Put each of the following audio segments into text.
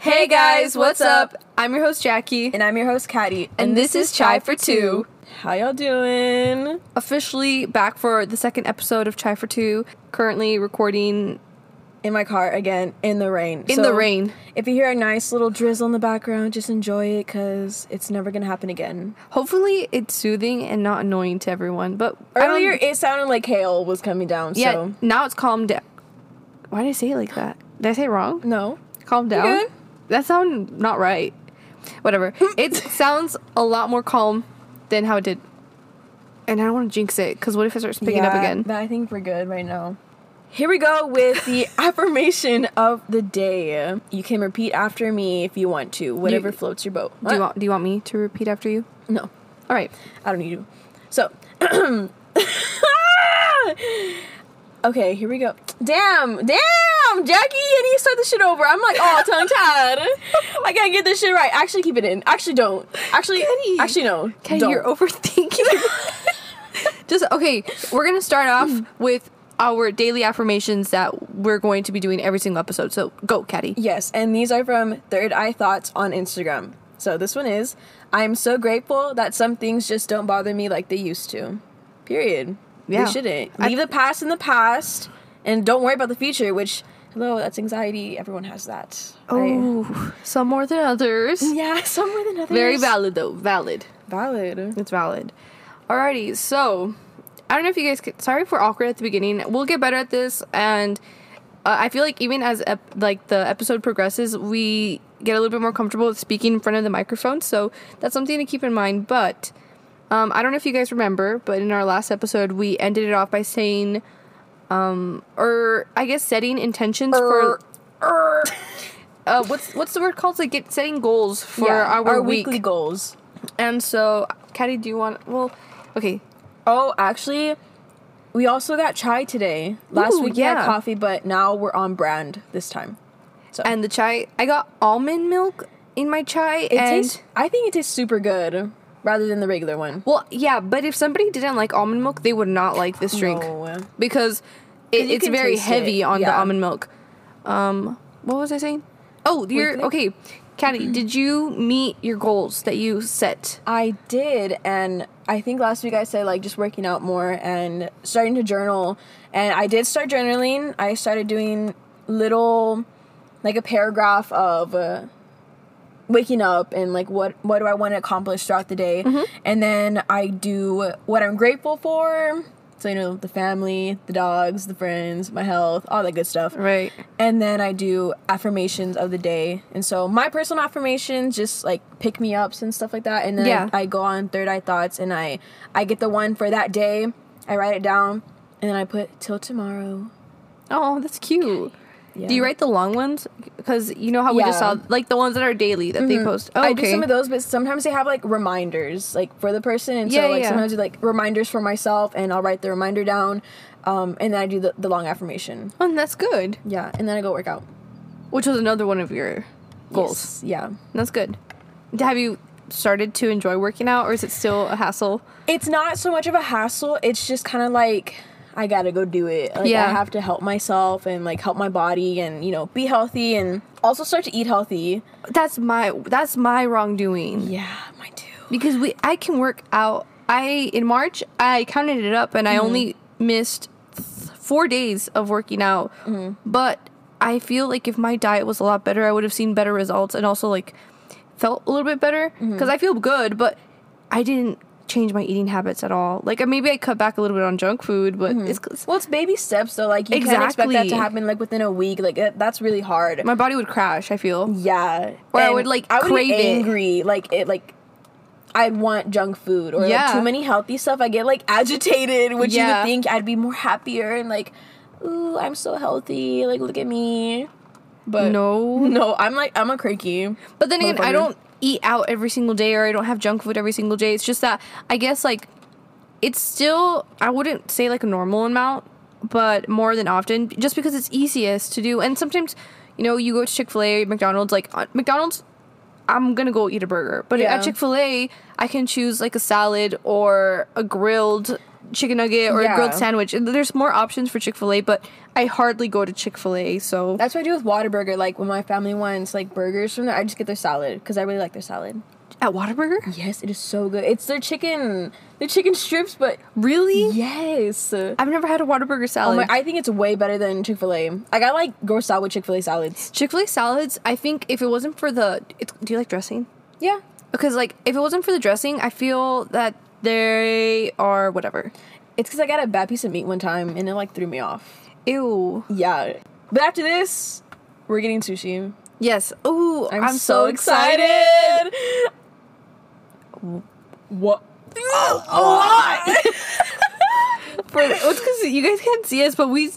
Hey guys, what's up? I'm your host Jackie, And I'm your host, Caddy. and this is Chai for Two. How y'all doing? Officially back for the second episode of Chai for Two. Currently recording In my car again, in the rain. in So, the rain. If you hear a nice little drizzle in the background, just enjoy it because it's never gonna happen again. Hopefully, it's soothing and not annoying to everyone. But Earlier, um, it sounded like hail was coming down. yeah, So now it's calmed down. Why did I say it like that? Did I say it wrong? no. Calm down. That sounded not right. Whatever. it sounds a lot more calm than how it did. And I don't want to jinx it because what if it starts picking up again? But I think we're good right now. Here we go with the affirmation of the day. You can repeat after me if you want to, whatever You- floats your boat. Do you want? Do you want me to repeat after you? No. All right. I don't need you. So, okay, here we go. Damn, damn, Jackie, and you start the shit over. I'm like, oh, tongue tied. I gotta get this shit right. Actually, keep it in. Actually, don't. Actually, Kenny. actually, no. Okay, don't. you're overthinking. Just okay. We're gonna start off mm. with our daily affirmations that we're going to be doing every single episode. So go, Caddy. Yes, and these are from Third Eye Thoughts on Instagram. So this one is I'm so grateful that some things just don't bother me like they used to. Period. Yeah. They shouldn't. I- Leave the past in the past and don't worry about the future, which, hello, that's anxiety. Everyone has that. Oh, some more than others. yeah, some more than others. Very valid though. Valid. Valid. It's valid. Alrighty, so I don't know if you guys. Could, sorry if we're awkward at the beginning. We'll get better at this, and uh, I feel like even as ep- like the episode progresses, we get a little bit more comfortable with speaking in front of the microphone. So that's something to keep in mind. But um, I don't know if you guys remember, but in our last episode, we ended it off by saying, um, or I guess setting intentions for. Er, Uh, what's what's the word called? Like get setting goals for yeah, our, our week. weekly goals. And so, Caddy, do you want? Well, okay. Oh, actually, we also got chai today. Last Ooh, week we yeah. had coffee, but now we're on brand this time. So And the chai, I got almond milk in my chai. it and tastes. I think it tastes super good, rather than the regular one. well, yeah, but if somebody didn't like almond milk, they would not like this drink No. because it, it's very heavy it, on the almond milk. Um, what was I saying? Oh, you're okay. Caddy, did you meet your goals that you set? I did, and I think last week I said like just working out more and starting to journal. And I did start journaling. I started doing little, like a paragraph of uh, waking up and like what what do I want to accomplish throughout the day, mm-hmm. and then I do what I'm grateful for. So you know the family, the dogs, the friends, my health, all that good stuff. Right. And then I do affirmations of the day. And so my personal affirmations just like pick me ups and stuff like that. And then Yeah. I, I go on third eye thoughts and I I get the one for that day. I write it down and then I put till tomorrow. Oh, that's cute. Yeah. Do you write the long ones? Because you know how we just saw Mm-hmm. like the ones that are daily that they post. Oh, I do some of those, but sometimes they have like reminders, like for the person, and Yeah, so like sometimes like reminders for myself, and I'll write the reminder down, um, and then I do the, the long affirmation. Oh, that's good. Yeah, and then I go work out. Which was another one of your goals. Yes, Yeah, That's good. Have you started to enjoy working out, or is it still a hassle? it's not so much of a hassle. It's just kind of like I gotta go do it. Like Yeah. I have to help myself and like help my body and you know be healthy and also start to eat healthy. That's my that's my wrongdoing Yeah, mine too. because we I can work out. I in March I counted it up and I mm-hmm. only missed th- four days of working out, mm-hmm. but I feel like if my diet was a lot better, I would have seen better results and also like felt a little bit better mm-hmm. because I feel good, but I didn't change my eating habits at all. Like maybe I cut back a little bit on junk food, but mm-hmm. it's 'cause Well, it's baby steps So Like you can't expect that to happen like within a week. Like it, that's really hard. my body would crash. I feel. Yeah. Or I would, like, I would crave it. angry. Like it like I'd want junk food or Yeah. like too many healthy stuff. I get like agitated, which you would think I'd be more happier and like, ooh, I'm so healthy. Like look at me. But No. no, I'm like I'm a cranky. But then again, I don't eat out every single day or I don't have junk food every single day. It's just that I guess like it's still I wouldn't say like a normal amount, but more than often just because it's easiest to do. And sometimes, you know, you go to Chick-fil-A, McDonald's like uh, McDonald's I'm going to go eat a burger. But Yeah. at Chick-fil-A, I can choose like a salad or a grilled chicken nugget or Yeah. a grilled sandwich. There's more options for Chick Fil A, but I hardly go to Chick Fil A. So That's what I do with Whataburger. Like when my family wants like burgers from there, I just get their salad because I really like their salad. at Whataburger, Yes, it is so good. It's their chicken, their chicken strips, but really? yes. Oh I've never had a Whataburger oh salad. my, I think it's way better than Chick Fil A. Like I like go salad with Chick Fil A salads. Chick Fil A salads. I think if it wasn't for the, it's, do you like dressing? Yeah, Because like if it wasn't for the dressing, I feel that they are whatever. it's because I got a bad piece of meat one time and it like threw me off. Ew. Yeah, but after this, we're getting sushi. Yes. Ooh, I'm, I'm, so excited. What? Oh, what? For it's because you guys can't see us, but we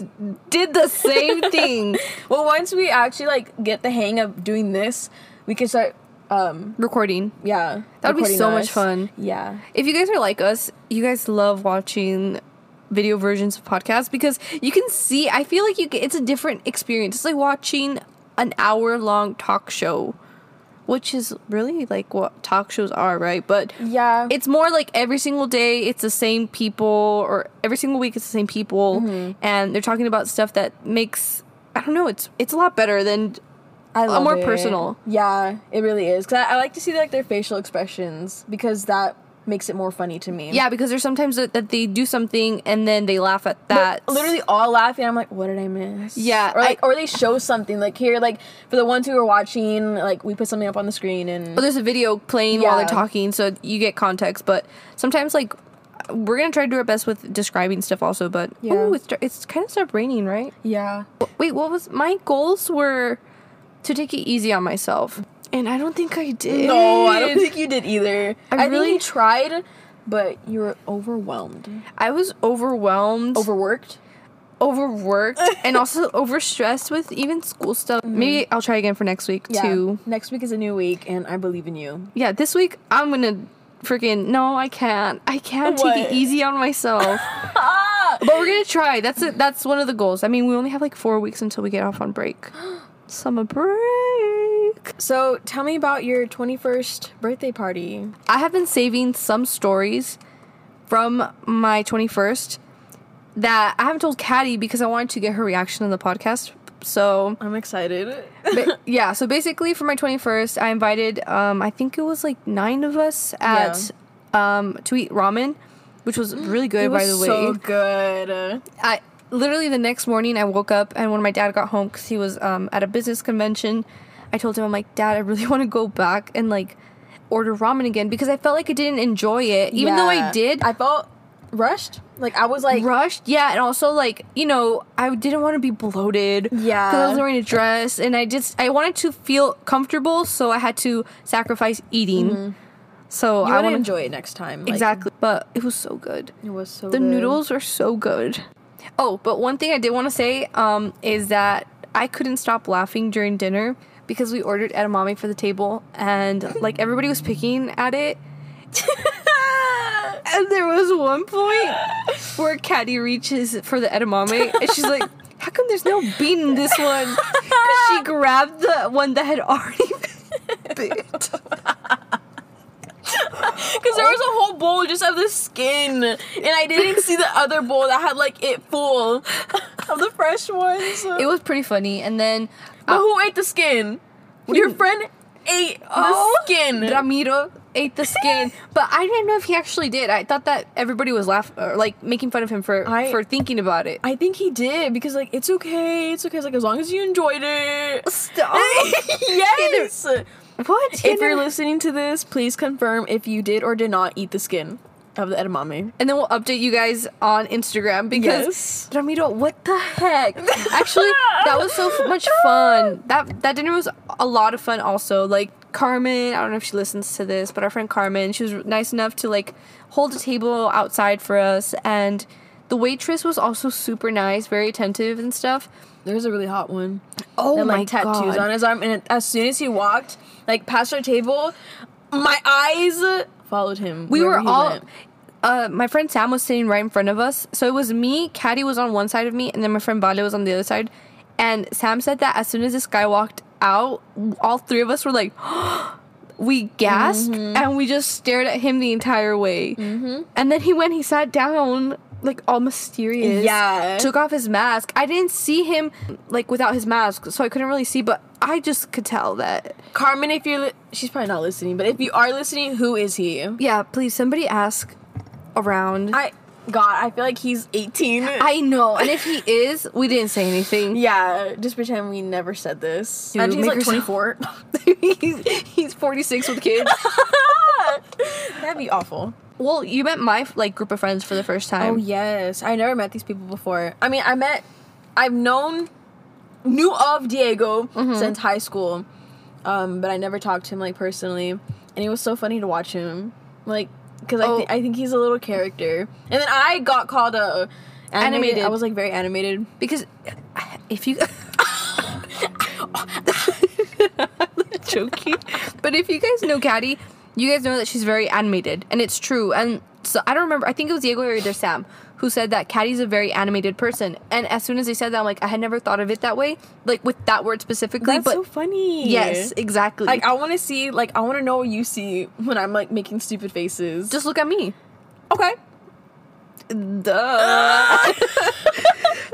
did the same thing. well, once we actually like get the hang of doing this, we can start. Um, Recording. yeah, That would be so much fun. Yeah. If you guys are like us, you guys love watching video versions of podcasts because you can see. I feel like you. Get, it's a different experience. It's like watching an hour long talk show, which is really like what talk shows are, right? But Yeah. it's more like every single day it's the same people or every single week it's the same people Mm-hmm. and they're talking about stuff that makes i don't know it's it's a lot better than I love more it. personal. Yeah, it really is. Cause I, I like to see like their facial expressions because that makes it more funny to me. yeah because there's sometimes that, that they do something and then they laugh at They're that literally all laughing. I'm like, what did I miss? Yeah, or like, I- or they show something like here, like for the ones who are watching, like we put something up on the screen and but there's a video playing while they're talking so you get context but sometimes like we're gonna try to do our best with describing stuff also but Yeah. oh it's, it's kind of stopped raining right yeah, wait what was my goals were to take it easy on myself and i don't think i did no, I don't think you did either. I I, really- tried, but you were overwhelmed, I was overwhelmed, overworked. overworked, and also overstressed with even school stuff. Mm-hmm. Maybe I'll try again for next week Yeah. too. Next week is a new week, and I believe in you. Yeah, this week I'm gonna freaking no, I can't. I can't take it easy on myself. but we're gonna try. That's it. That's one of the goals. I mean, we only have like four weeks until we get off on break. Summer break. So tell me about your 21st birthday party. I have been saving some stories from my 21st that I haven't told Caddy because I wanted to get her reaction on the podcast. So I'm excited. Ba- yeah, so basically for my 21st, I invited um I think it was like 9 of us at um to eat ramen, which was really good it by was the way. so good. I literally the next morning I woke up and when my dad got home cuz he was um at a business convention, I told him I'm like, "Dad, I really want to go back and like order ramen again because I felt like I didn't enjoy it even though I did." I felt rushed. Like I was like, rushed yeah and also like you know i didn't want to be bloated Yeah. because i was wearing a dress and i just i wanted to feel comfortable so i had to sacrifice eating so Mm-hmm. you i want to enjoy it next time. Like, exactly but it was so good It was so. the good. noodles were so good oh but one thing i did want to say um is that i couldn't stop laughing during dinner because we ordered edamame for the table and like everybody was picking at it and there was one point where Caddy reaches for the edamame, and she's like, "How come there's no bean in this one?" 'Cause she grabbed the one that had already been bit. Because there was a whole bowl just of the skin, and I didn't see the other bowl that had like it full of the fresh ones. It was pretty funny, and then but uh, who ate the skin? Your you- friend ate Oh, the skin. Ramiro ate the skin, but I didn't know if he actually did. I thought that everybody was laughing or uh, like making fun of him for I- for thinking about it. I think he did because like it's okay, it's okay. It's like as long as you enjoyed it. Stop. yes. What? If you're listening to this, please confirm if you did or did not eat the skin of the edamame. and then we'll update you guys on Instagram because Yes. Ramiro, what the heck? Actually, that was so f- much fun. That that dinner was a lot of fun. Also, like Carmen, I don't know if she listens to this, but our friend Carmen, she was nice enough to like hold a table outside for us, and the waitress was also super nice, very attentive and stuff. There's a really hot one. Oh and my like tattoos god! on his arm. And as soon as he walked, like past our table, my eyes followed him. we were all. Uh, my friend Sam was sitting right in front of us, so it was me. Caddy was on one side of me, and then my friend Vale was on the other side. And Sam said that as soon as this guy walked out, all three of us were like, we gasped Mm-hmm. and we just stared at him the entire way. Mm-hmm. And then he went, he sat down, like all mysterious. Yeah. Took off his mask. I didn't see him like without his mask, so I couldn't really see, but I just could tell that. Carmen, if you're, li- she's probably not listening, but if you are listening, who is he? Yeah, please, somebody ask around. I, God, I feel like he's 18. I know, and if he is, we didn't say anything. yeah, just pretend we never said this. Dude, Imagine he's like yourself- 24. he's, he's 46 with kids. That'd be awful. Well, you met my like group of friends for the first time. Oh yes, I never met these people before. I mean, I met, I've known, knew of Diego Mm-hmm. since high school, um, but I never talked to him like personally, and it was so funny to watch him, like, because I Oh. think I think he's a little character, and then I got called a animated. Animated. I was like very animated. because if you joking but if you guys know Caddy you guys know that she's very animated and it's true and so I don't remember I think it was Diego or either Sam who said that Caddy's a very animated person and as soon as they said that I'm like I had never thought of it that way like with that word specifically That's but so funny. yes exactly Like I want to see, like I want to know what you see when I'm like making stupid faces. just look at me okay. duh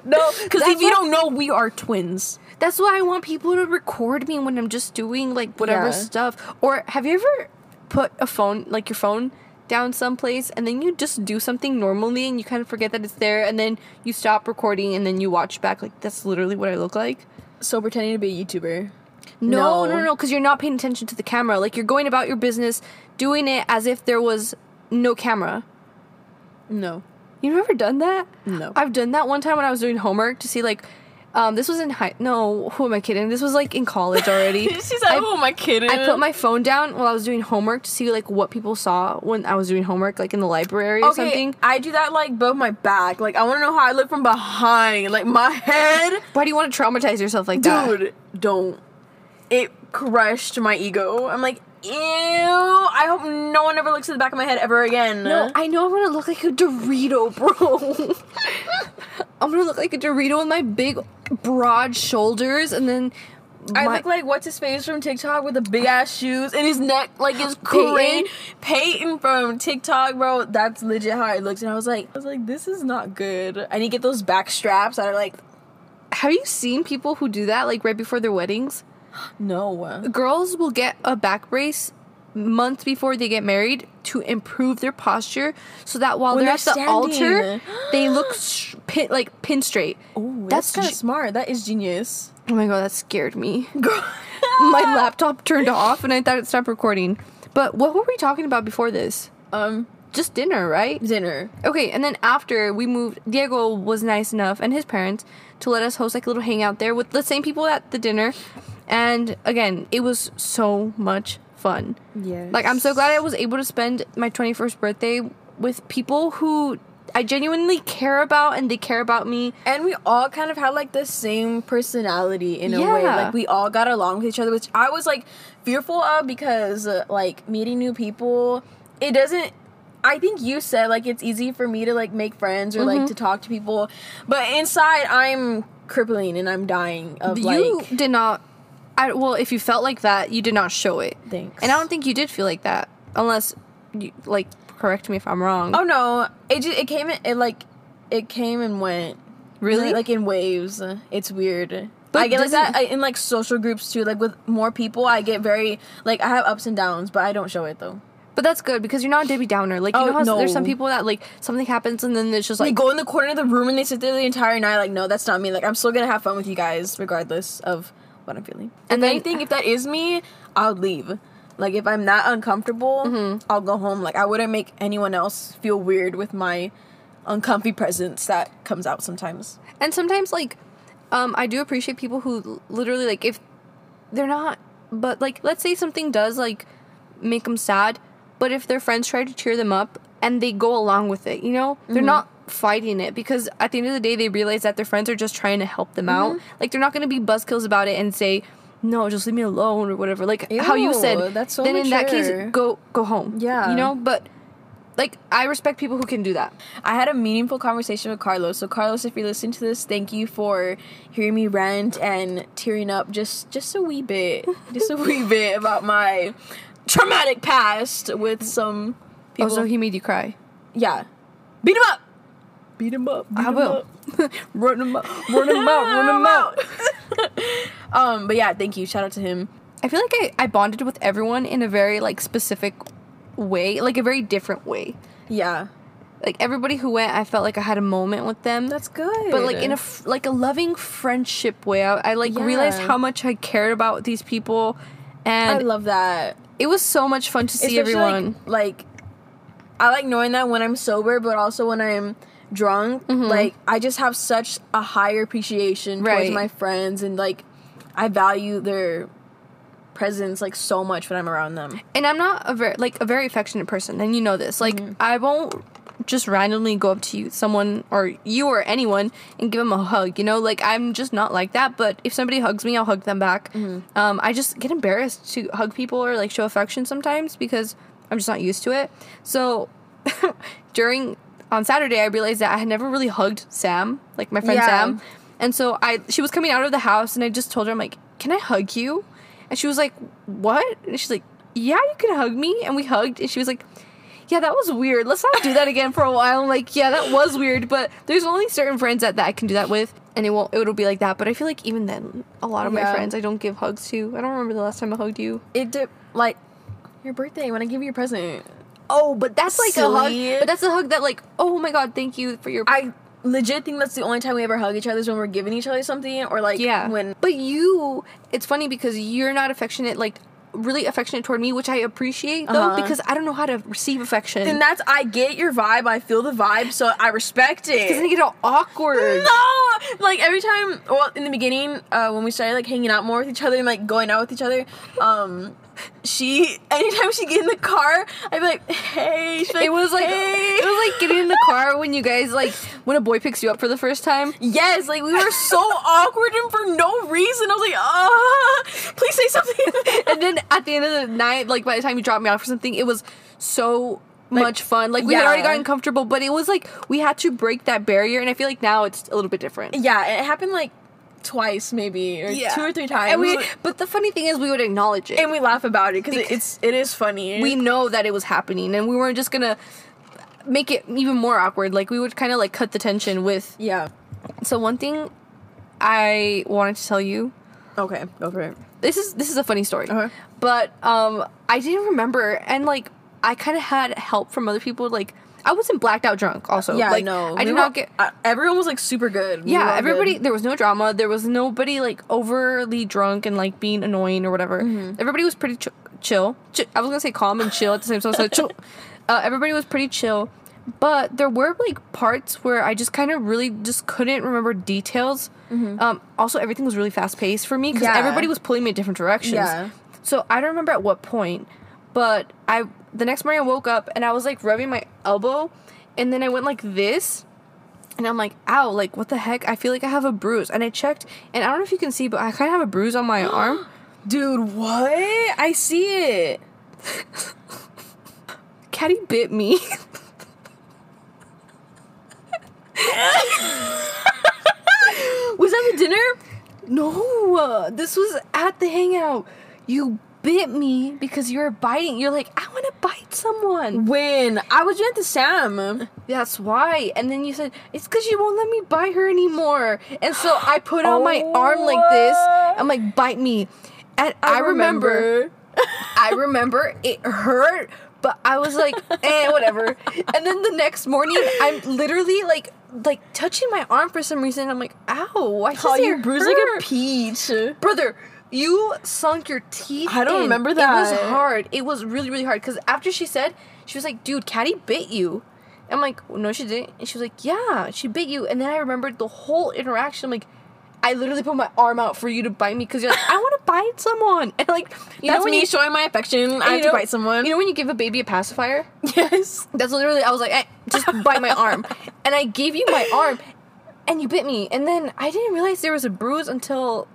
No, because if you don't know, we are twins. That's why I want people to record me when I'm just doing like whatever Yeah. stuff. Or have you ever put a phone, like your phone, down someplace and then you just do something normally and you kind of forget that it's there and then you stop recording and then you watch back? Like, that's literally what I look like. So pretending to be a YouTuber. No, No. no, no, because you're not paying attention to the camera. Like, you're going about your business doing it as if there was no camera. No. You've never done that? No. I've done that one time when I was doing homework to see like um this was in high no, who am I kidding? This was like in college already. She's like, I- oh my kid. I put my phone down while I was doing homework to see like what people saw when I was doing homework, like in the library or okay. something. I do that like both my back. Like I want to know how I look from behind. Like my head, Why do you want to traumatize yourself like that? dude. Don't. It crushed my ego. I'm like, ew. I hope no one ever looks at the back of my head ever again. No, I know I'm gonna look like a Dorito, bro. I'm gonna look like a Dorito with my big, broad shoulders, and then I my- look like what's his face from TikTok with the big ass shoes and his neck like is Peyton? crazy. Peyton from TikTok, bro. That's legit how it looks. And I was like, I was like, this is not good. I need to get those back straps that are like, Have you seen people who do that like right before their weddings? No. Girls will get a back brace months before they get married to improve their posture, so that while When they're at the altar, they look sh- pin, like pin straight. Oh, that's, That's kind of ge- smart. That is genius. Oh my god, that scared me. My laptop turned off and I thought it stopped recording. But what were we talking about before this? Um, Just dinner, right? dinner. Okay, and then after we moved, Diego was nice enough and his parents to let us host like a little hangout there with the same people at the dinner. And again, it was so much fun. Yeah. Like I'm so glad I was able to spend my 21st birthday with people who I genuinely care about and they care about me. And we all kind of had like the same personality in a way. Yeah. Like we all got along with each other, which I was like fearful of because uh, like meeting new people, it doesn't. I think you said like it's easy for me to like make friends or like to talk to people, but inside I'm crippling and I'm dying of you like. did not I well, if you felt like that, you did not show it. Thanks. And I don't think you did feel like that unless you like correct me if I'm wrong. Oh no! It just it came in it like it came and went. Really? Like in waves. It's weird. But I get like that I, in like social groups too. Like with more people, I get very like I have ups and downs, but I don't show it though. But that's good because you're not a Debbie Downer. Like you Oh, know how no. there's some people that like something happens and then it's just like They go in the corner of the room and they sit there the entire night. Like, no, that's not me. Like, I'm still gonna have fun with you guys regardless of what I'm feeling. And then- anything, if that is me, I'll leave. Like, if I'm not uncomfortable, Mm-hmm. I'll go home. Like, I wouldn't make anyone else feel weird with my uncomfy presence that comes out sometimes. and sometimes like um I do appreciate people who literally like if they're not but like let's say something does like make them sad, but if their friends try to cheer them up and they go along with it, you know? Mm-hmm. They're fighting it because at the end of the day they realize that their friends are just trying to help them out. Mm-hmm. Like they're not going to be buzzkills about it and say no, just leave me alone or whatever. Like how you said, that's so then in that case, go go home. Yeah. you know. But like, I respect people who can do that. I had a meaningful conversation with Carlos. So Carlos, if you're listening to this, thank you for hearing me rant and tearing up just just a wee bit, just a wee bit about my traumatic past with some people. Oh, so he made you cry. yeah, beat him up. Beat him up. Beat I him will. up. run him out. Run him out. Run him out. um, but yeah, thank you. Shout out to him. I feel like I, I bonded with everyone in a very like specific way, like a very different way. Yeah, Like everybody who went, I felt like I had a moment with them. that's good. but like in a f- like a loving friendship way. I, I like Yeah. realized how much I cared about these people, and I love that. it was so much fun to see Especially, like- everyone. Like, I like knowing that when I'm sober, but also when I'm drunk. Like, I just have such a higher appreciation towards Right. my friends, and like, I value their presence like so much when I'm around them. and I'm not a very like a very affectionate person, and you know this. Like Mm-hmm. I won't just randomly go up to you, someone or you or anyone and give them a hug. You know, like I'm just not like that. But if somebody hugs me, I'll hug them back. Mm-hmm. Um, I just get embarrassed to hug people or like show affection sometimes because I'm just not used to it. So during on Saturday, I realized that I had never really hugged Sam, like my friend Yeah. Sam. And so I she was coming out of the house and I just told her I'm like, "Can I hug you?" And she was like, "What?" And she's like, "Yeah, you can hug me." And we hugged and she was like, "Yeah, that was weird. Let's not do that again for a while." I'm like, "Yeah, that was weird, but there's only certain friends that, that I can do that with." And it won't it'll be like that, but I feel like even then a lot of my friends I don't give hugs to. I don't remember the last time I hugged you. It did like your birthday when I give you a present. Oh, but that's like a hug. But that's a hug that like, "Oh my god, thank you for your I legit think that's the only time we ever hug each other is when we're giving each other something or like Yeah. when But you, it's funny because you're not affectionate, like really affectionate toward me, which I appreciate though, Uh-huh. because I don't know how to receive affection. and that's I get your vibe, I feel the vibe, so I respect it. doesn't it get all awkward? No, like every time. Well, in the beginning, uh, when we started like hanging out more with each other and like going out with each other, um, she anytime she get in the car, I'd be like, "Hey." Be It was like "Hey." it was like getting in the car when you guys like when a boy picks you up for the first time. Yes, like we were so awkward and for no reason. I was like, ah, please say something. And then at the end of the night, like by the time you dropped me off or something, it was so much fun. Like we had already gotten comfortable, but it was like we had to break that barrier, and I feel like now it's a little bit different. yeah, it happened like twice, maybe, or two or three times. And we, but the funny thing is, we would acknowledge it. and we laugh about it because it's it is funny. we know that it was happening and we weren't just gonna make it even more awkward like we would kind of like cut the tension with yeah. so one thing i wanted to tell you Okay, go for it. this is this is a funny story Okay. but um i didn't remember and like i kind of had help from other people like i wasn't blacked out drunk also Yeah, like no, i we did were- not get uh, everyone was like super good. We yeah everybody good. there was no drama there was nobody like overly drunk and like being annoying or whatever Mm-hmm. everybody was pretty ch- chill Ch- i was gonna say calm and chill at the same time so chill uh, everybody was pretty chill but there were like parts where i just kind of really just couldn't remember details um, also everything was really fast paced for me because Mm-hmm. Yeah. everybody was pulling me in different directions Yeah. so i don't remember at what point but i the next morning i woke up and i was like rubbing my elbow and then i went like this and I'm like, ow, like what the heck? I feel like I have a bruise. And I checked, and I don't know if you can see, but I kind of have a bruise on my arm. Dude, what? I see it. Caddy bit me. Was that the dinner? no, uh, this was at the hangout. You bit me because you were biting. You're like, I want to bite someone. When I was at the Sam. That's why. And then you said, it's because you won't let me bite her anymore. And so I put on my arm like this. I'm like, bite me. And I, remember I remember it hurt, but I was like, eh, whatever. And then the next morning, I'm literally like, like touching my arm for some reason. I'm like, ow! I just Oh, you it bruised like a hurt." peach. brother. You sunk your teeth. I don't in. remember that. It was hard. It was really, really hard. Because after she said, she was like, "Dude, Caddy bit you." I'm like, "No, she didn't." And she was like, "Yeah, she bit you." And then I remembered the whole interaction. I'm like, I literally put my arm out for you to bite me because you're like, I want to bite someone. And like, you That's know when me you showing my affection. I have know- to bite someone. You know when you give a baby a pacifier? yes. That's literally I was like, eh, just bite my arm, and I gave you my arm, and you bit me, and then I didn't realize there was a bruise until,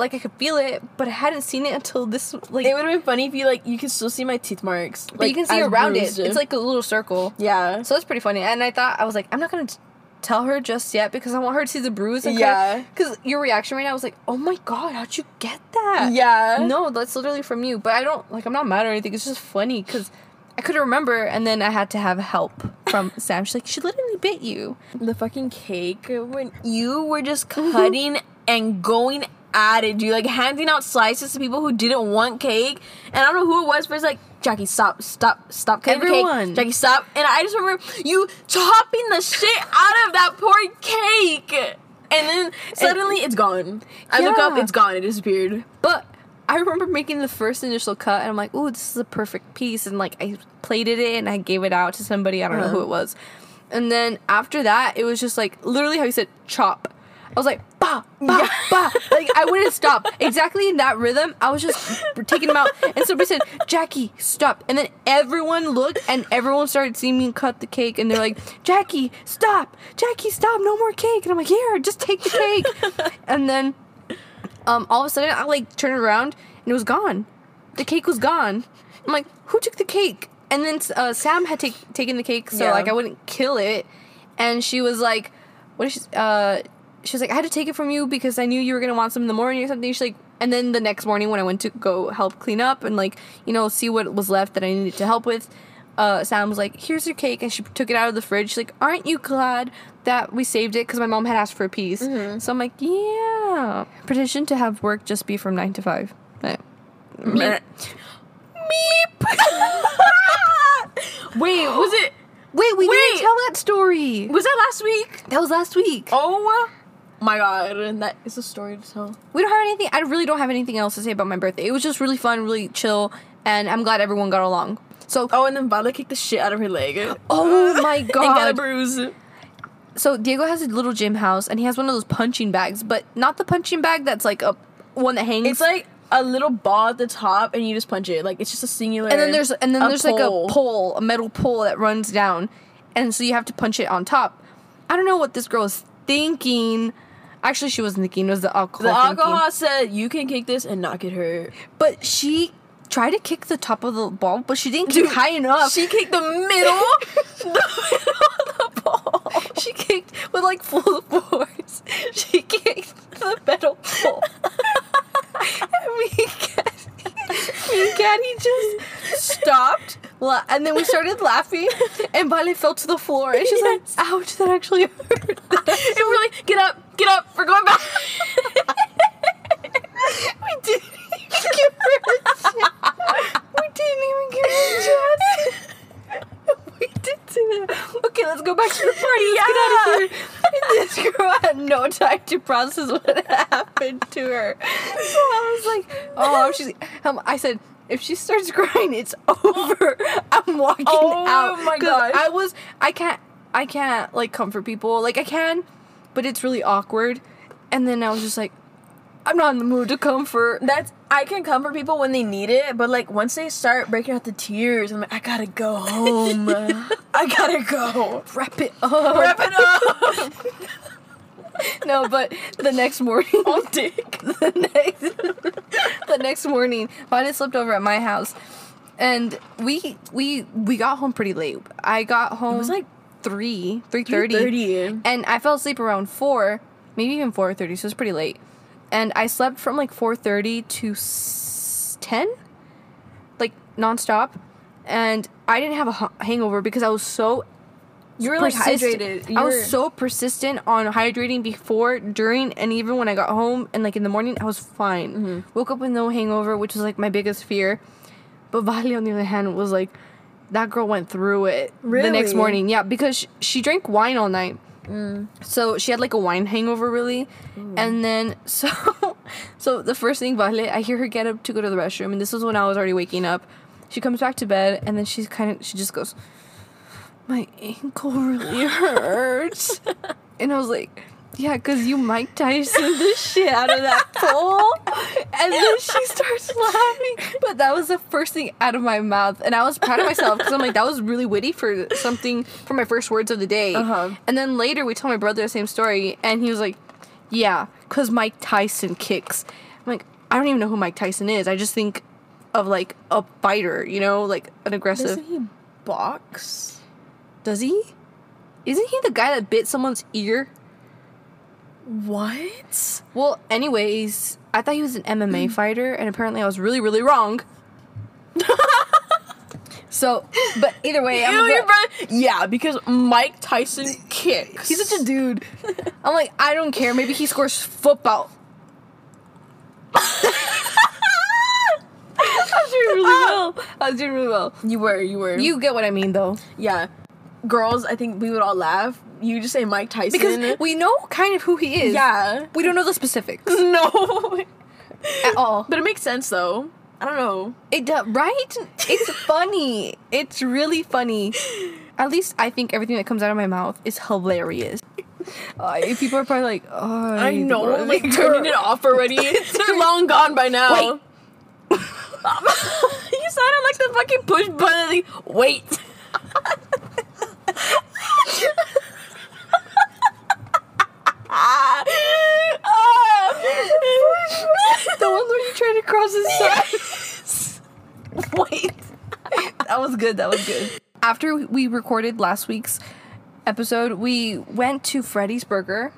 like, I could feel it, but I hadn't seen it until this, like, It would have been funny if you like you could still see my teeth marks. but you can see around bruised. it. It's like a little circle. yeah. So that's pretty funny, and I thought I was like, I'm not gonna t- tell her just yet because I want her to see the bruise. Yeah. Because your reaction right now was like, oh my god, how'd you get that? Yeah. No, that's literally from you. But I don't like. I'm not mad or anything. It's just funny because I couldn't remember, and then I had to have help from Sam. She's like, she literally bit you. The fucking cake when you were just mm-hmm. cutting and going at you. Like handing out slices to people who didn't want cake. And I don't know who it was, but it's like, Jackie, stop, stop, stop cutting Everyone. cake. Jackie, stop. And I just remember you chopping the shit out of that poor cake. And then suddenly it's gone. I look up, it's gone. It disappeared. But I remember making the first initial cut, and I'm like, "Ooh, this is a perfect piece," and like I plated it and I gave it out to somebody. I don't know who Uh-huh. it was. And then after that, it was just like literally how you said chop. I was like, bah, bah, bah. Like, I wouldn't stop. Exactly in that rhythm, I was just taking them out. And somebody said, Jackie, stop. And then everyone looked and everyone started seeing me cut the cake. And they're like, Jackie, stop. Jackie, stop. No more cake. And I'm like, here, just take the cake. and then um, all of a sudden, I like turned around and it was gone. The cake was gone. I'm like, who took the cake? And then uh, Sam had take, taken the cake, so Yeah. like I wouldn't kill it. And she was like, what is she? Uh, she was like, I had to take it from you because I knew you were gonna want some in the morning or something. She's like, and then the next morning when I went to go help clean up and like you know see what was left that I needed to help with, uh, Sam was like, "Here's your cake," and she took it out of the fridge. She's like, "Aren't you glad that we saved it?" Because my mom had asked for a piece. So I'm like, "Yeah." Petition to have work just be from nine to five. Eh. Meep. Wait, was it Wait, we Wait. didn't tell that story. was that last week? That was last week. Oh my god, and that is a story to tell. We don't have anything. I really don't have anything else to say about my birthday. It was just really fun, really chill, and I'm glad everyone got along. So, Oh, and then Vale kicked the shit out of her leg. oh my and got a god. bruise. So Diego has a little gym house, and he has one of those punching bags, but not the punching bag that's like a one that hangs. It's like a little ball at the top, and you just punch it. Like it's just a singular. and then there's and then there's like a pole. pole, a metal pole that runs down, and so you have to punch it on top. I don't know what this girl is thinking. Actually, she wasn't thinking. It was the alcohol. The alcohol said you can kick this and not get hurt. But she tried to kick the top of the ball, but she didn't kick Dude, high enough. She kicked the middle, the middle of the ball. She kicked with like full force. She kicked the metal pole. and me and Caddy, me and Caddy just stopped. La- And then we started laughing, and Vale fell to the floor. And she's Yes. like, "Ouch, that actually hurt." and we're like, get up, get up, we're going back. we didn't even give her a chance. We didn't even give her a chance. We did do that. Okay, let's go back to the party. Let's get out of here. This girl had no time to process what happened to her. So I was like, oh, she's. Um, I said, if she starts crying, it's over. I'm walking Oh out. my 'Cause gosh. I was. I can't. I can't like comfort people. Like I can, but it's really awkward. And then I was just like, I'm not in the mood to comfort. That's I can comfort people when they need it, but like once they start breaking out the tears, I'm like, I gotta go home. I gotta go. Wrap it up. Wrap it up. No, but the next morning, On dick. the next, the next morning, Violet slept over at my house, and we we we got home pretty late. I got home. It was like three three thirty, 3:30. and I fell asleep around four, maybe even four thirty. So it was pretty late, and I slept from like four thirty to ten, like nonstop, and I didn't have a hangover because I was so You were like persistent- hydrated. I You were- was so persistent on hydrating before, during, and even when I got home and like in the morning, I was fine. Mm-hmm. Woke up with no hangover, which was like my biggest fear. But Vale, on the other hand, was like, that girl went through it the next morning. Yeah, because she, she drank wine all night. So she had like a wine hangover, really. And then so, so the first thing Vale, I hear her get up to go to the restroom, and this was when I was already waking up. She comes back to bed, and then she's kind of she just goes, "My ankle really hurts," and I was like. Yeah, cause you Mike Tyson the shit out of that pole, and then she starts laughing. But that was the first thing out of my mouth, and I was proud of myself because I'm like, that was really witty for something for my first words of the day. Uh-huh. And then later we told my brother the same story, and he was like, "Yeah, cause Mike Tyson kicks." I'm like, I don't even know who Mike Tyson is. I just think of like a fighter, you know, like an aggressive. Doesn't he box? Does he? Isn't he the guy that bit someone's ear? What? Well, anyways, I thought he was an MMA fighter, and apparently I was really, really wrong. so, but either way, I'm Ew, brother- Yeah, because Mike Tyson kicks. he's such a dude. I'm like, I don't care. Maybe he scores football. I was doing really well. I was doing really well. You were, you were. You get what I mean, though, yeah. Girls, I think we would all laugh. You just say Mike Tyson. because we know kind of who he is. yeah. we don't know the specifics No. at all. but it makes sense though. I don't know. It does, right? It's funny. It's really funny. At least I think everything that comes out of my mouth is hilarious. Uh, people are probably like, oh, I know, like turning it off already. They're long gone by now. Wait. you sounded like the fucking push button. Wait. The one where you try to cross his side. Wait. That was good. That was good. After we recorded last week's episode, we went to Freddy's Burger.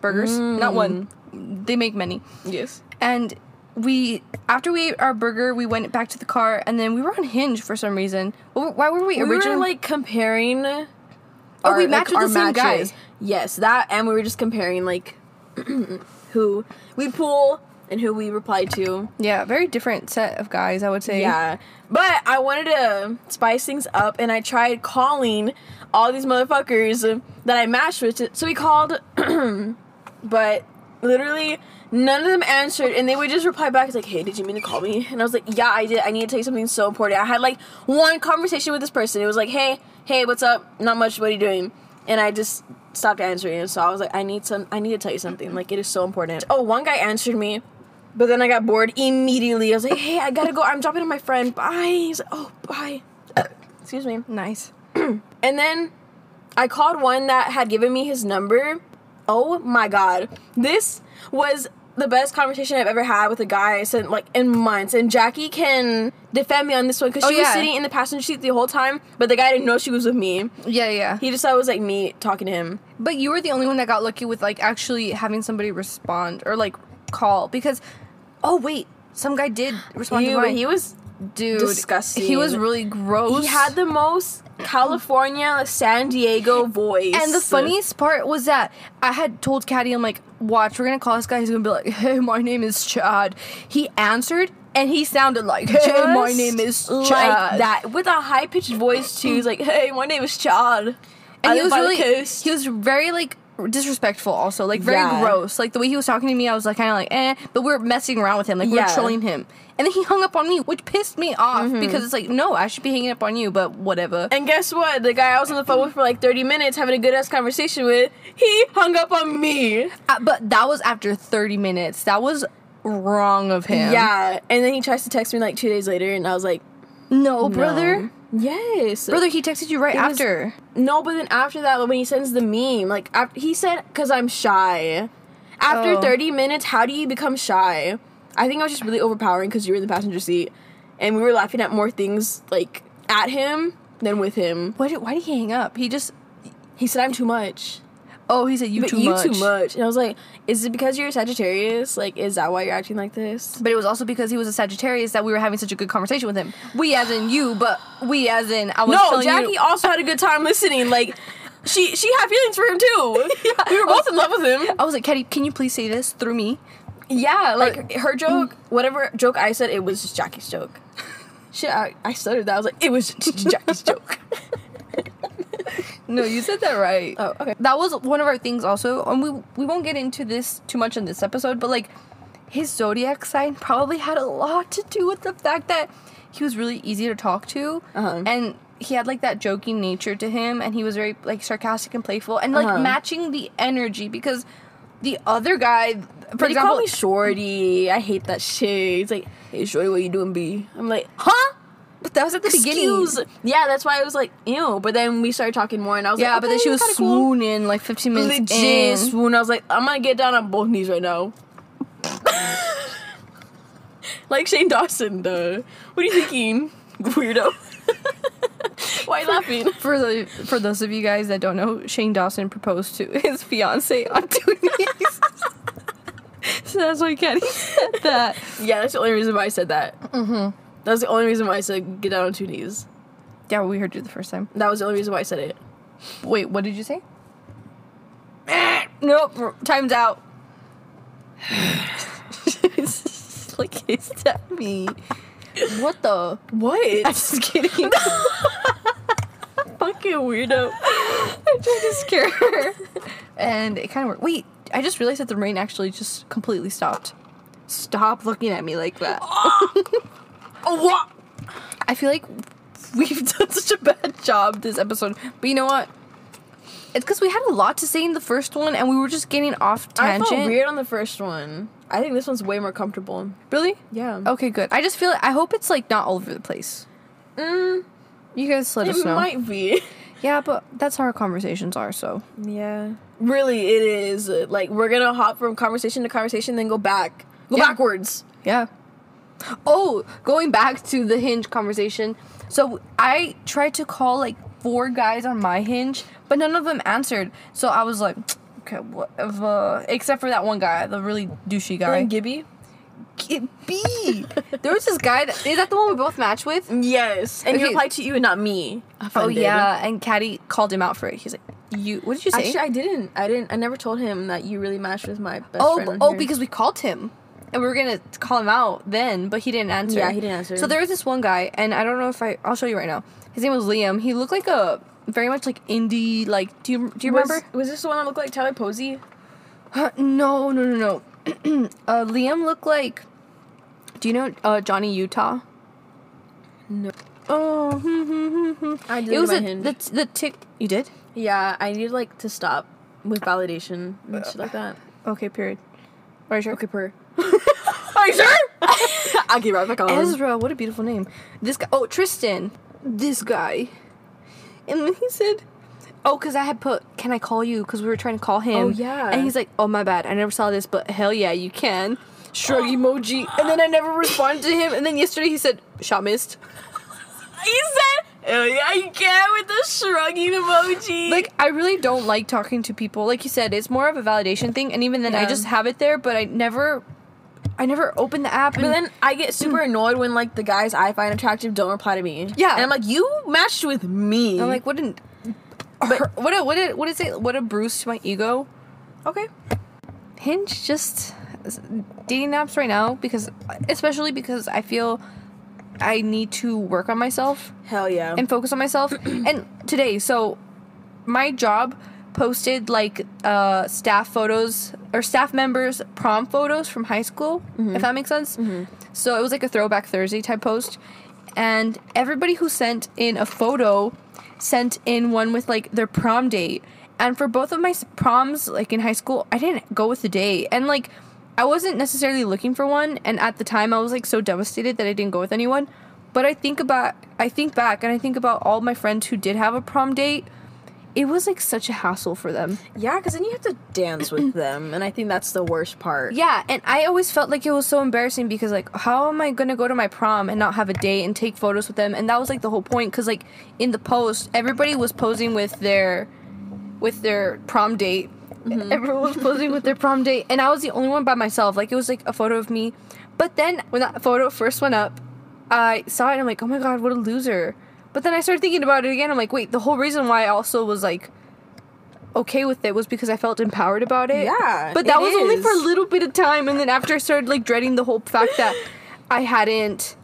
Burgers, mm. not one. They make many. Yes. And we, after we ate our burger, we went back to the car, and then we were on Hinge for some reason. Why were we We were originally like comparing. Oh, we matched with the same guy. Yes, that, and we were just comparing like who we pull and who we reply to. Yeah, very different set of guys, I would say. Yeah. But I wanted to spice things up and I tried calling all these motherfuckers that I matched with. So we called, but literally none of them answered and they would just reply back, like, hey, did you mean to call me? And I was like, yeah, I did. I need to tell you something so important. I had like one conversation with this person. It was like, hey, hey, what's up? Not much. What are you doing? And I just stopped answering. And so I was like, I need some, I need to tell you something. Like, it is so important. Oh, one guy answered me. But then I got bored immediately. I was like, hey, I gotta go. I'm dropping to my friend. Bye. He's like, oh, bye. Excuse me. Nice. And then I called one that had given me his number. Oh my god. This was the best conversation I've ever had with a guy since like in months. And Jackie can defend me on this one because Oh, she was sitting in the passenger seat the whole time, but the guy didn't know she was with me. Yeah, yeah. He just thought it was like me talking to him. But you were the only one that got lucky with like actually having somebody respond or like call because oh wait, some guy did respond to mine. he was Dude, disgusting. He was really gross. he had the most California San Diego voice. and the funniest part was that I had told Caddy, I'm like, watch, we're gonna call this guy. He's gonna be like, hey, my name is Chad. He answered and he sounded like, hey, my name is Chad. like that with a high pitched voice too. He's like, "Hey, my name is Chad." And I he was really, he was very like disrespectful also like very Yeah. gross like the way he was talking to me i was like kind of like eh but we are messing around with him like we Yeah. Mm-hmm. trolling him and then he hung up on me which pissed me off because it's like no i should be hanging up on you but whatever And guess what? The guy I was on the phone with for like 30 minutes having a good ass conversation with, he hung up on me. Uh, but that was after 30 minutes that was wrong of him Yeah. And then he tries to text me like two days later, and I was like, no brother "No." Yes. brother he texted you right It was- after No, but then after that, when he sends the meme, like after, he said, "Cause I'm shy." After Oh. 30 minutes, how do you become shy? I think I was just really overpowering because you were in the passenger seat, and we were laughing at more things like at him than with him. why did, why did he hang up he just He said, "I'm too much." Oh he said you but too you much too much. And I was like, "Is it because you're a Sagittarius? Like, is that why you're acting like this?" but it was also because he was a Sagittarius that we were having such a good conversation with him. We as in you, but we as in I was No, Jackie you. also had a good time listening. Like, she she had feelings for him too. We were both in love with him. I was like, Katie, can you please say this through me? Yeah, like her mm. joke, whatever joke I said, it was just Jackie's joke. Shit, I, I stuttered that. I was like, it was Jackie's joke. No, you said that right. Oh, okay. That was one of our things also, and we we won't get into this too much in this episode, but like his zodiac sign probably had a lot to do with the fact that he was really easy to talk to, Uh-huh. and he had like that joking nature to him, and he was very like sarcastic and playful, and like Uh-huh. matching the energy because the other guy, for he example, called me Shorty. I hate that shit. He's like, hey, Shorty, what you doing, B? I'm like, huh? But that was at the beginning. Yeah, that's why I was like, ew. But then we started talking more, and I was Yeah, like, but then she was kinda cool. swooning like 15 minutes Legit in. swoon. I was like, I'm gonna get down on both knees right now. like Shane Dawson, duh. What are you thinking, weirdo? Why are you laughing? For the for those of you guys that don't know, Shane Dawson proposed to his fiance on Toonies. so that's why Kenny said that. Yeah, that's the only reason why I said that. Mm-hmm. That's the only reason why I said get down on two knees. Yeah, we heard you the first time. That was the only reason why I said it. Wait, what did you say? nope, time's out. like hissed at me. What the? What? I'm just kidding. fucking weirdo. I tried to scare her. And it kind of worked. Wait, I just realized that the rain actually just completely stopped. Stop looking at me like that. What? I feel like we've done such a bad job this episode. But you know what? It's because we had a lot to say in the first one and we were just getting off tangent. I felt weird on the first one. I think this one's way more comfortable. Really? Yeah. Okay, good. I just feel I hope it's like not all over the place. Mm, You guys let us know. it might be. Yeah, but that's how our conversations are, so. Yeah. Really, it is. Like, we're gonna hop from conversation to conversation, then go back. Go Yeah. backwards. Yeah. Oh, going back to the hinge conversation. So I tried to call like four guys on my hinge, but none of them answered. So I was like, okay, whatever. Except for that one guy, the really douchey guy. And Gibby? Be. there was this guy that is that the one we both matched with? Yes. And he Okay. replied to you and not me. Oh yeah, and Caddy called him out for it. He's like, "You, what did you say?" Actually, I didn't. I didn't. I never told him that you really matched with my best oh, friend. oh, here. because we called him, and we were gonna call him out then, but he didn't answer. Yeah, he didn't answer. So there was this one guy, and I don't know if I. I'll show you right now. His name was Liam. He looked like a very much like indie. Like, do you do you was, remember? Was this the one that looked like Tyler Posey? Huh, no, no, no, no. uh, Liam looked like. Do you know uh, Johnny Utah? No. Oh, I hmm, hmm, hmm. I it was a, the the tick. You did? Yeah, I need like to stop with validation and shit like that. Okay, period. Are you sure? Okay, per. Are you sure? I'll get right back on. Ezra, what a beautiful name. This guy, oh, Tristan, this guy. And then he said, oh, because I had put, can I call you? Because we were trying to call him. Oh, yeah. And he's like, oh, my bad. I never saw this, but hell yeah, you can. Shrug oh. emoji. And then I never responded to him. And then yesterday he said, shot missed. He said, "Oh yeah, you can" with the shrugging emoji. Like, I really don't like talking to people. Like you said, it's more of a validation thing. And even then, I just have it there, but I never, I never open the app. But then I get super mm. annoyed when like the guys I find attractive don't reply to me. Yeah. and I'm like, you matched with me. I'm like, what an, but what a, what a, what is it? What a bruise to my ego. okay, Hinge just dating apps right now because especially because I feel I need to work on myself hell yeah. and focus on myself. and today, so my job posted like uh staff photos or staff members prom photos from high school, if that makes sense. So it was like a throwback Thursday type post and everybody who sent in a photo sent in one with like their prom date. And for both of my proms like in high school, I didn't go with the date. And like I wasn't necessarily looking for one and at the time I was like so devastated that I didn't go with anyone. But I think about I think back and I think about all my friends who did have a prom date. It was like such a hassle for them. yeah, because then you have to dance with them, and I think that's the worst part. Yeah, and I always felt like it was so embarrassing because like how am I going to go to my prom and not have a date and take photos with them? And that was like the whole point cuz like in the post everybody was posing with their with their prom date. Mm-hmm. Everyone was posing with their prom date and I was the only one by myself. Like it was like a photo of me. But then when that photo first went up, I saw it and I'm like, "Oh my god, what a loser." But then I started thinking about it again. I'm like, "Wait, the whole reason why I also was like okay with it was because I felt empowered about it. Yeah, But that was only for a little bit of time and then after I started like dreading the whole fact that I hadn't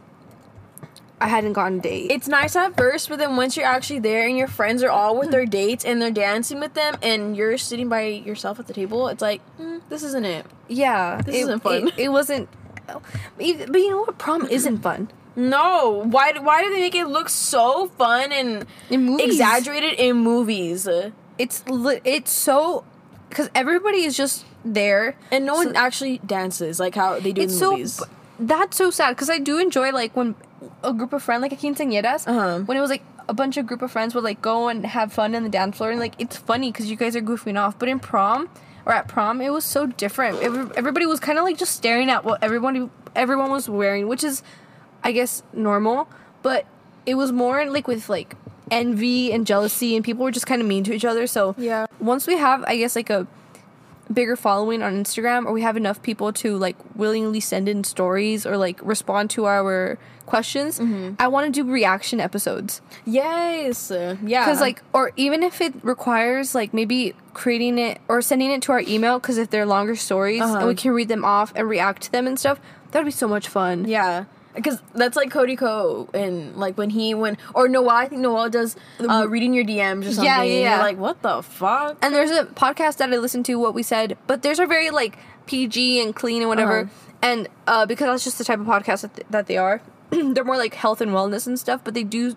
I hadn't gotten a date. It's nice at first, but then once you're actually there and your friends are all with their dates and they're dancing with them, and you're sitting by yourself at the table, it's like, mm, this isn't it. yeah. This isn't fun. It, it wasn't but you know what? Prom isn't fun. No, why? Why do they make it look so fun and In exaggerated in movies? It's li- it's so because everybody is just there And no one actually dances like how they do in so movies. b- that's so sad because I do enjoy like when a group of friends like a quinceañeras Uh-huh. when it was like a bunch of group of friends would like go and have fun in the dance floor and like it's funny because you guys are goofing off but in prom or at prom it was so different Every, everybody was kind of like just staring at what everyone everyone was wearing which is I guess normal but it was more like with like envy and jealousy, and people were just kind of mean to each other. So Yeah. once we have, I guess, like a bigger following on Instagram, or we have enough people to like willingly send in stories or like respond to our questions, I want to do reaction episodes. Yes. Yeah. Because like, or even if it requires like maybe creating it or sending it to our email, because if they're longer stories and Uh-huh. we can read them off and react to them and stuff, that would be so much fun. Yeah. Because that's like Cody Ko. and like when he when or Noel I think Noel does uh, reading your DMs or something. Yeah, yeah, yeah. Like what the fuck? And there's a podcast that I listened to what we said, but theirs are very like PG and clean and whatever. Uh-huh. And uh, because that's just the type of podcast that, th- that they are, they're more like health and wellness and stuff. But they do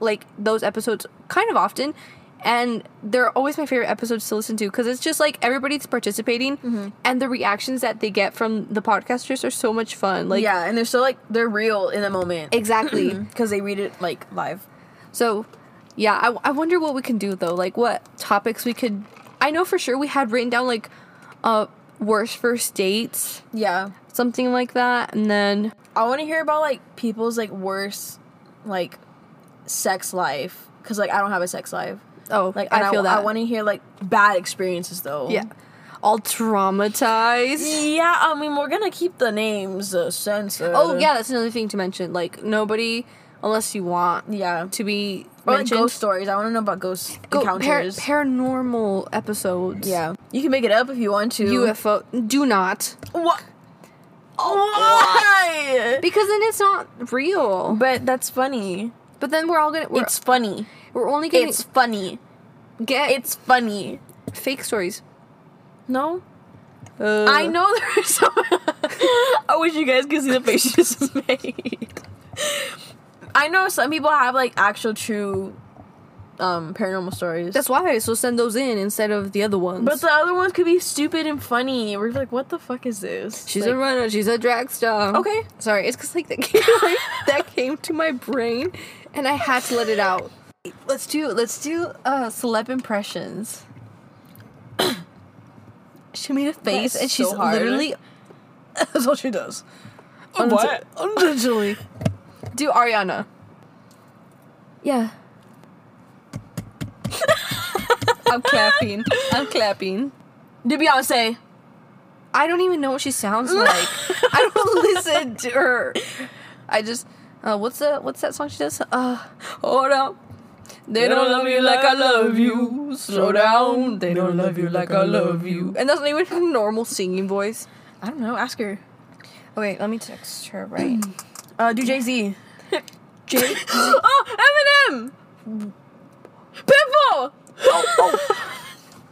like those episodes kind of often, and they're always my favorite episodes to listen to because it's just like everybody's participating, Mm-hmm. and the reactions that they get from the podcasters are so much fun. Like yeah, and they're so like they're real in the moment exactly. because they read it like live. So, yeah, I, I wonder what we can do though. Like, what topics we could. I know for sure we had written down like, uh, worst first dates, Yeah. something like that, and then I want to hear about like people's like worst like sex life because like I don't have a sex life. Oh, Like I and feel that. I want to hear like bad experiences though. yeah, all traumatized. Yeah, I mean we're gonna keep the names uh, censored. Oh yeah, that's another thing to mention. Like nobody, unless you want Yeah. to be Or like ghost stories. I want to know about ghost Go- par- encounters. paranormal episodes. yeah, you can make it up if you want to. UFO. Do not. What? Why? Because then it's not real. But that's funny. But then we're all gonna. We're, It's funny. We're only gonna It's funny. get It's funny. fake stories. No, Uh, I know there's some. I wish you guys could see the face she just made. I know some people have like actual true um paranormal stories. That's why. So send those in instead of the other ones. but the other ones could be stupid and funny. We're like, what the fuck is this? she's like, a runner. She's a drag star. Okay. Sorry, it's because like that came like, that came to my brain, and I had to let it out. Let's do let's do uh celeb impressions. she made a face, and she's hard. literally. That's all she does. What? Unintentionally. do Ariana. Yeah. I'm clapping. I'm clapping. Do Beyonce. I don't even know what she sounds like. I don't listen to her. I just uh, what's the what's that song she does? Uh, hold up. They don't love you like I love you. Slow down. They don't love you like I love you. And that's not even her normal singing voice. I don't know. Ask her. Okay, let me text her right. Uh, do Jay Z. Jay. oh, Eminem. Pitbull. Oh.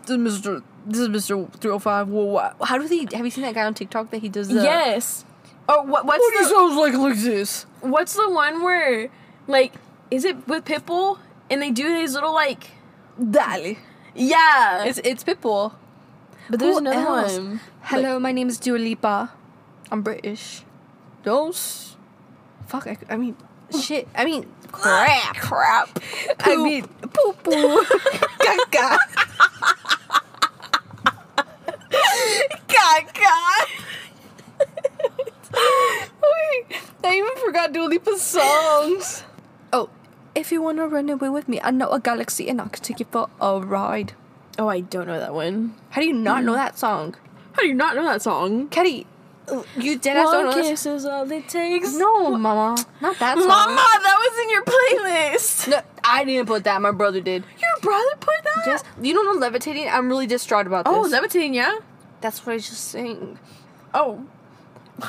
This is Mr. This is Mr. 305. Whoa, How do they? Have you seen that guy on TikTok that he does? The, yes. Oh, what? What's What he sounds like like this. What's the one where, like, is it with Pitbull and they do these little like? Dale. Yeah. It's it's Pitbull. but there's Who another else? one. Hello, my name is Dua Lipa. I'm British. Those. Fuck, I, I mean, shit. I mean, crap. Crap. I mean, poo poo. Caca. Caca. Wait, I even forgot Dua Lipa's songs. Oh, if you wanna run away with me, I know a galaxy and I can take you for a ride. Oh, I don't know that one. How do you not know that song? How do you not know that song? Caddy, you did don't know kiss is all it takes. No, mama, not that song. Mama, that was in your playlist. No, I didn't put that. My brother did. Your brother put that? Yes, you don't know levitating. I'm really distraught about oh, this. Oh, levitating, yeah. That's what I just saying. Oh,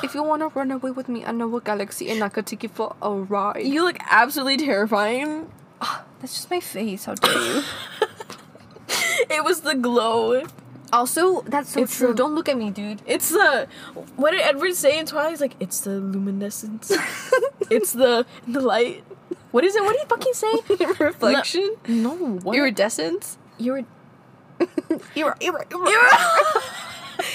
If you wanna run away with me, I know a galaxy and I could take you for a ride. you look absolutely terrifying. That's just my face. How dare you? It was the glow. also, that's so It's true. the- don't look at me, dude. It's the what did Edward say in Twilight? He's like, it's the luminescence. it's the the light. What is it? What did he fucking say? Reflection. No, what? Iridescence. you were. You were.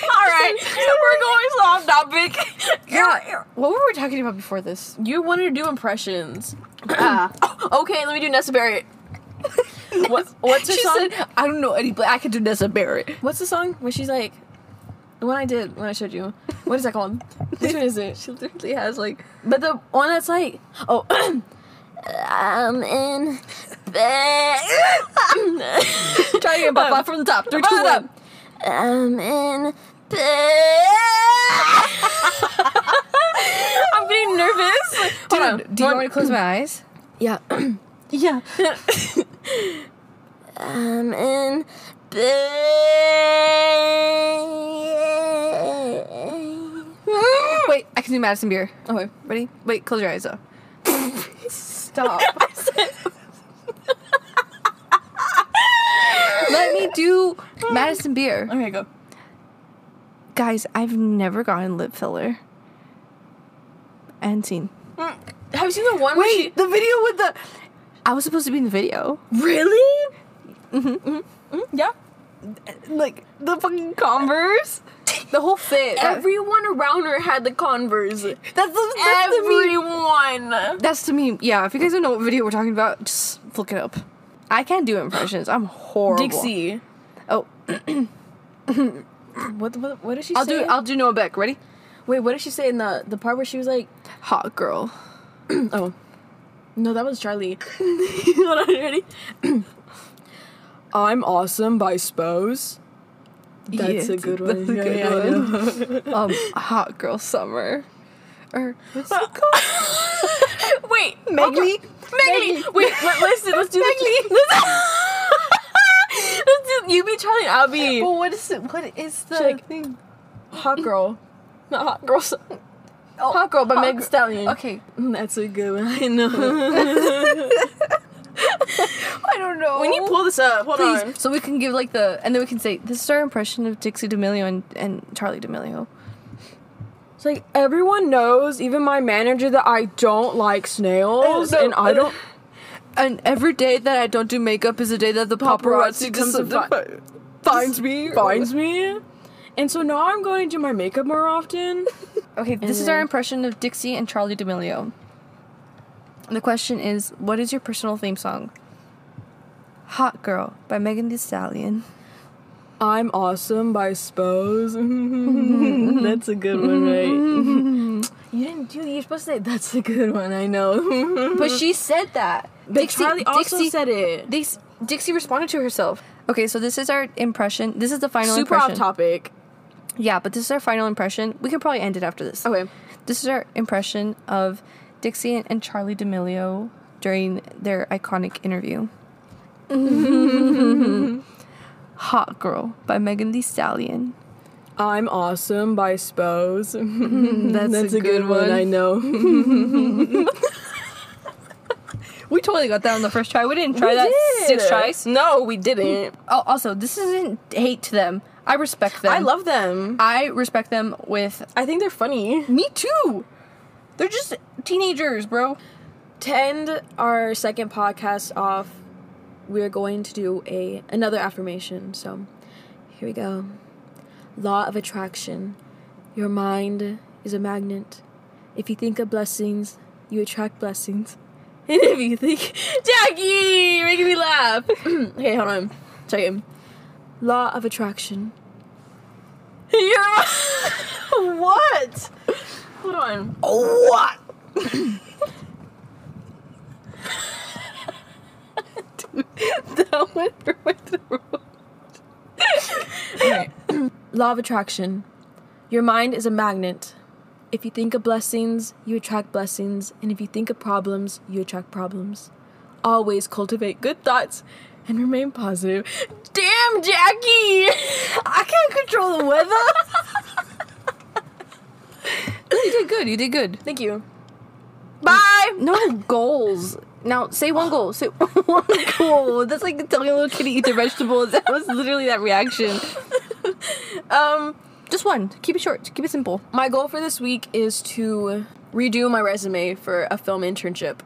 You were. You You were. All right, so we're going off topic. Yeah. What were we talking about before this? You wanted to do impressions. Ah. okay, let me do Nessa Barrett. what, what's her she song? said, "I don't know any, but I can do Nessa Barrett." what's the song where she's like, the one I did when I showed you. What is that called? Which one is it? She literally has like But the one that's like, oh, I'm in bed. Try again, but from the top. Three, two, one. I'm in bed. I'm getting nervous. Hold on. Do you want me to close my eyes? Yeah. Yeah. I'm in bed. Wait, I can do Madison Beer. Okay. Ready? Wait, close your eyes though. Stop. Let me do Madison Beer. Okay, go. Guys, I've never gotten lip filler. And seen. Mm, have you seen the one? where she- the video with the. I was supposed to be in the video. really? Mm-hmm. Mm-hmm. mm-hmm. Yeah. Like the fucking Converse, the whole fit. Everyone around her had the Converse. that's the that's the meme. Everyone. That's the meme. Yeah, if you guys don't know what video we're talking about, just look it up. I can't do impressions. I'm horrible. Dixie. Oh, What, what what did she I'll say? do. I'll do Noah Beck. Ready? Wait, what did she say in the the part where she was like, Hot girl. oh, no, that was Charli. Hold on, ready? I'm awesome by Spose. That's a good one. that's one. a Yeah, good yeah, um, hot girl summer. Or what's it yeah. called? Wait, Megley. Wait, let, let's do, let's do Megley. Let's, let's do you be Charli and I'll be Well, what is it? What is the thing? hot girl. Not hot girl. so- oh, hot girl by Hot Meg. Stallion. Okay, mm, That's a good one. I know. I don't know. we need to pull this up. Hold Please, on. so we can give like the, and then we can say this is our impression of Dixie D'Amelio and, and Charli D'Amelio. It's like everyone knows, even my manager, that I don't like snails, Oh, no. and I don't. And every day that I don't do makeup is a day that the paparazzi, Paparazzi comes comes and fi- finds me. finds me. And so now I'm going to do my makeup more often. Okay, this is then- our impression of Dixie and Charli D'Amelio. The question is, what is your personal theme song? Hot Girl by Megan Thee Stallion. I'm awesome by Spose. that's a good one, right? you didn't do. You're supposed to say that's a good one. I know. But she said that. But Charli also said it. Dix- Dixie responded to herself. Okay, so this is our impression. This is the final Super impression. off topic. Yeah, but this is our final impression. We can probably end it after this. Okay. This is our impression of Dixie and Charli D'Amelio during their iconic interview. Hot Girl by Megan Thee Stallion. I'm awesome by Spose. That's a good one. I know. We totally got that on the first try. We didn't try that six tries. No, we didn't. Oh, also, this isn't hate to them. I respect them. I love them. I respect them with. I think they're funny. Me too. They're just teenagers, bro. To end our second podcast off, we're going to do a another affirmation. So, here we go. Law of attraction. Your mind is a magnet. If you think of blessings, you attract blessings. And if you think, Jackie, you're making me laugh. okay, hold on. Try again. Law of attraction. You're what? Hold on. Oh what? that went for my throat. Law of attraction. Your mind is a magnet. If you think of blessings, you attract blessings, and if you think of problems, you attract problems. Always cultivate good thoughts and remain positive. Damn, Jackie! I can't control the weather. you did good. You did good. Thank you. Bye! No goals. Now say one goal. Say one goal. That's like telling a little kid to eat their vegetables. That was literally that reaction. Um, Just one. Keep it short. Keep it simple. my goal for this week is to redo my resume for a film internship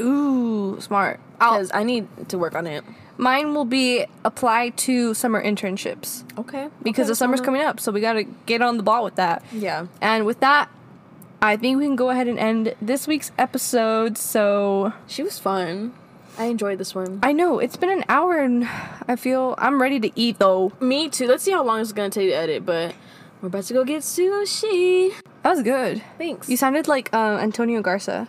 Ooh, smart. Because I need to work on it. mine will be apply to summer internships Okay. because the summer's coming up, so we gotta get on the ball with that. Yeah. And with that, I think we can go ahead and end this week's episode. So She was fun. I enjoyed this one. I know it's been an hour, and I feel I'm ready to eat though. Me too. Let's see how long it's gonna take to edit, but we're about to go get sushi. That was good. Thanks. You sounded like uh, Antonio Garza.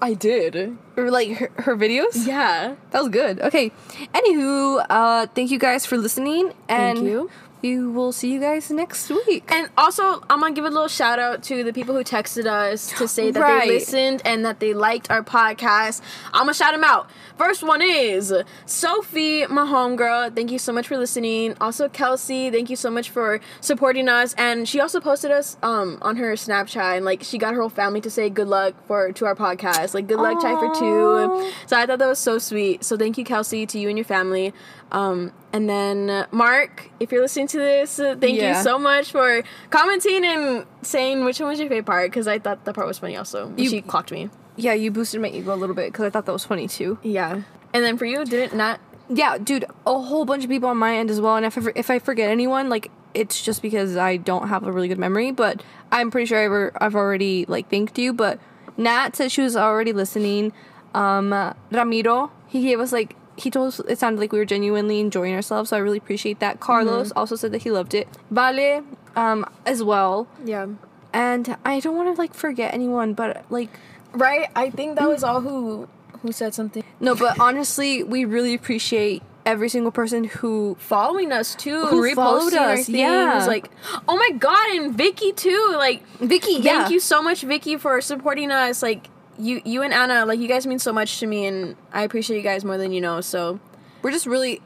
I did. Or like her, her videos? Yeah. That was good. Okay. Anywho, uh, thank you guys for listening, and you. We will see you guys next week. And also, I'm gonna give a little shout out to the people who texted us to say that Right. they listened and that they liked our podcast. I'm gonna shout them out. First one is Sophie, my homegirl. Thank you so much for listening. Also, Kelsey, thank you so much for supporting us. And she also posted us um on her Snapchat and like she got her whole family to say good luck for to our podcast. Like good luck, Chai for two. So I thought that was so sweet. So thank you, Kelsey, to you and your family. Um, and then Mark, if you're listening to this, uh, thank Yeah. you so much for commenting and saying which one was your favorite part because I thought that part was funny also. You- she clocked me. Yeah, you boosted my ego a little bit because I thought that was funny too. Yeah. And then for you, did it not? Yeah, dude, a whole bunch of people on my end as well. And if I, if I forget anyone, like it's just because I don't have a really good memory. But I'm pretty sure I've, I've already like thanked you. But Nat said she was already listening. Um, uh, Ramiro, he gave us like he told us it sounded like we were genuinely enjoying ourselves. So I really appreciate that. Carlos also said that he loved it. Vale, um, as well. Yeah. And I don't want to like forget anyone, but like Right? I think that was all who who said something. no, but honestly, we really appreciate every single person who Following us too, Who and followed reposting our us, things. yeah. Like, oh my god, and Vicky too. Like, Vicky. thank yeah. you so much, Vicky, for supporting us. Like, you you and Anna, like you guys mean so much to me, and I appreciate you guys more than you know. So we're just really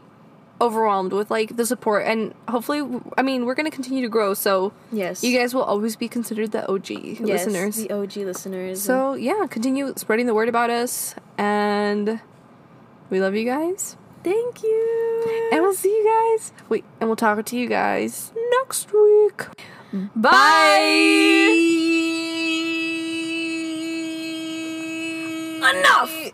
overwhelmed with like the support and hopefully i mean we're gonna continue to grow so yes, you guys will always be considered the og yes, listeners the OG listeners. so yeah continue spreading the word about us and we love you guys thank you, and we'll see you guys wait and we'll talk to you guys next week bye. Enough.